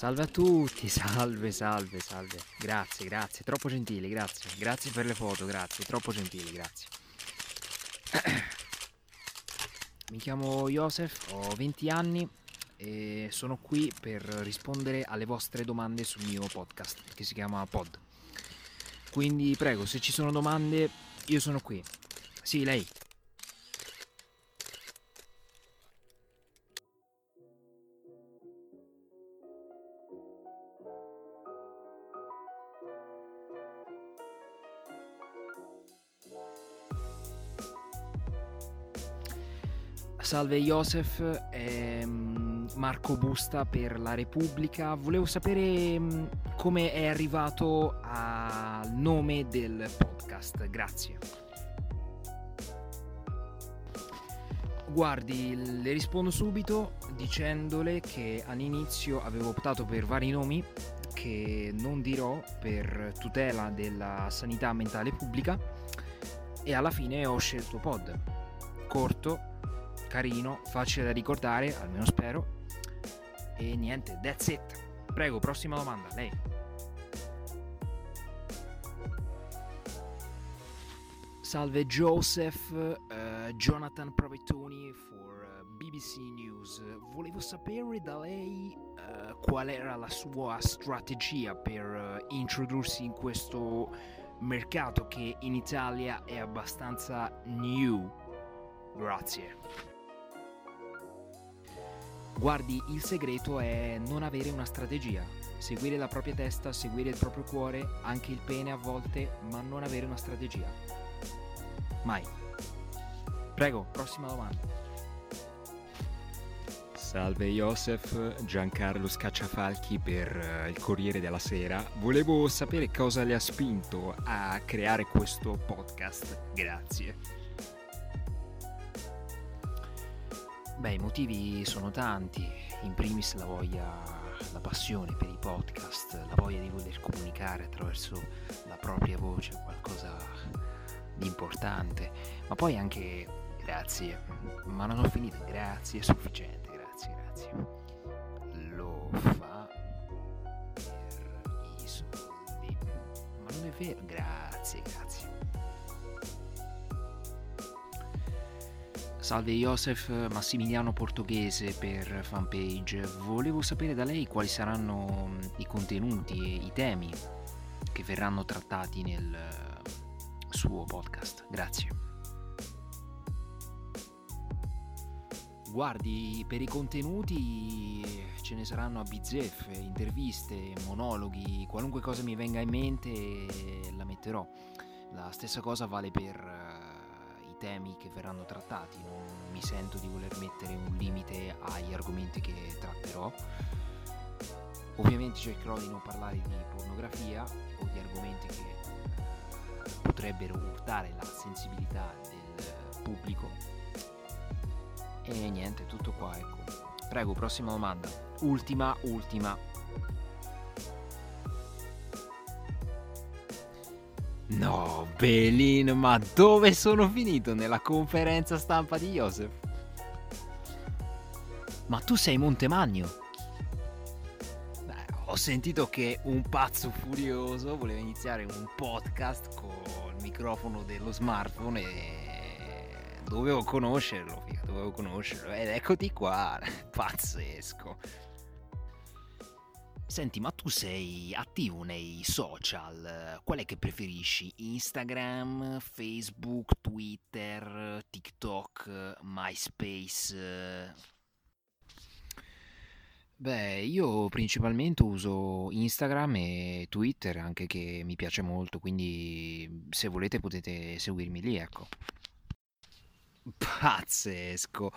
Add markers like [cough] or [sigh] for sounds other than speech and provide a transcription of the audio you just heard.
Salve a tutti, salve, salve, salve. Grazie, grazie, troppo gentili, grazie. Grazie per le foto, grazie, troppo gentili, grazie. Mi chiamo Joseph, ho 20 anni e sono qui per rispondere alle vostre domande sul mio podcast che si chiama Pod. Quindi prego, se ci sono domande, io sono qui. Sì, lei. Salve Joseph, ehm, Marco Busta per la Repubblica. Volevo sapere mm, come è arrivato al nome del podcast. Grazie. Guardi, le rispondo subito dicendole che all'inizio avevo optato per vari nomi che non dirò per tutela della sanità mentale pubblica e alla fine ho scelto Pod. Corto, carino, facile da ricordare, almeno spero. E niente, that's it. Prego, prossima domanda, lei. Salve Joseph, uh, Jonathan Provettoni for uh, BBC News. Volevo sapere da lei uh, qual era la sua strategia per introdursi in questo mercato che in Italia è abbastanza new. Grazie. Guardi, il segreto è non avere una strategia, seguire la propria testa, seguire il proprio cuore, anche il pene a volte, ma non avere una strategia. Mai. Prego, prossima domanda. Salve Joseph, Giancarlo Scacciafalchi per uh, il Corriere della Sera. Volevo sapere cosa le ha spinto a creare questo podcast. Grazie. Beh, i motivi sono tanti. In primis la voglia, la passione per i podcast, la voglia di voler comunicare attraverso la propria voce qualcosa di importante, ma poi anche grazie, ma non ho finito, grazie, è sufficiente, grazie, grazie. Lo fa per i soldi, ma non è vero, grazie, grazie. Salve Joseph Massimiliano Portoghese per fanpage. Volevo sapere da lei quali saranno i contenuti e i temi che verranno trattati nel suo podcast. Grazie. Guardi, per i contenuti ce ne saranno a bizzeffe, interviste, monologhi, qualunque cosa mi venga in mente la metterò. La stessa cosa vale per i temi che verranno trattati, non mi sento di voler mettere un limite agli argomenti che tratterò. Ovviamente cercherò di non parlare di pornografia o di argomenti che potrebbero urtare la sensibilità del pubblico. E niente, tutto qua, ecco. Prego, prossima domanda. Ultima, ultima. No, Belin, ma dove sono finito nella conferenza stampa di Joseph? Ma tu sei Montemagno? Beh, ho sentito che un pazzo furioso voleva iniziare un podcast con il microfono dello smartphone e dovevo conoscerlo, dovevo conoscerlo. Ed eccoti qua, [laughs] pazzesco. Senti, ma tu sei attivo nei social? Qual è che preferisci? Instagram, Facebook, Twitter, TikTok, MySpace? Beh, io principalmente uso Instagram e Twitter, anche che mi piace molto, quindi se volete potete seguirmi lì, ecco. Pazzesco!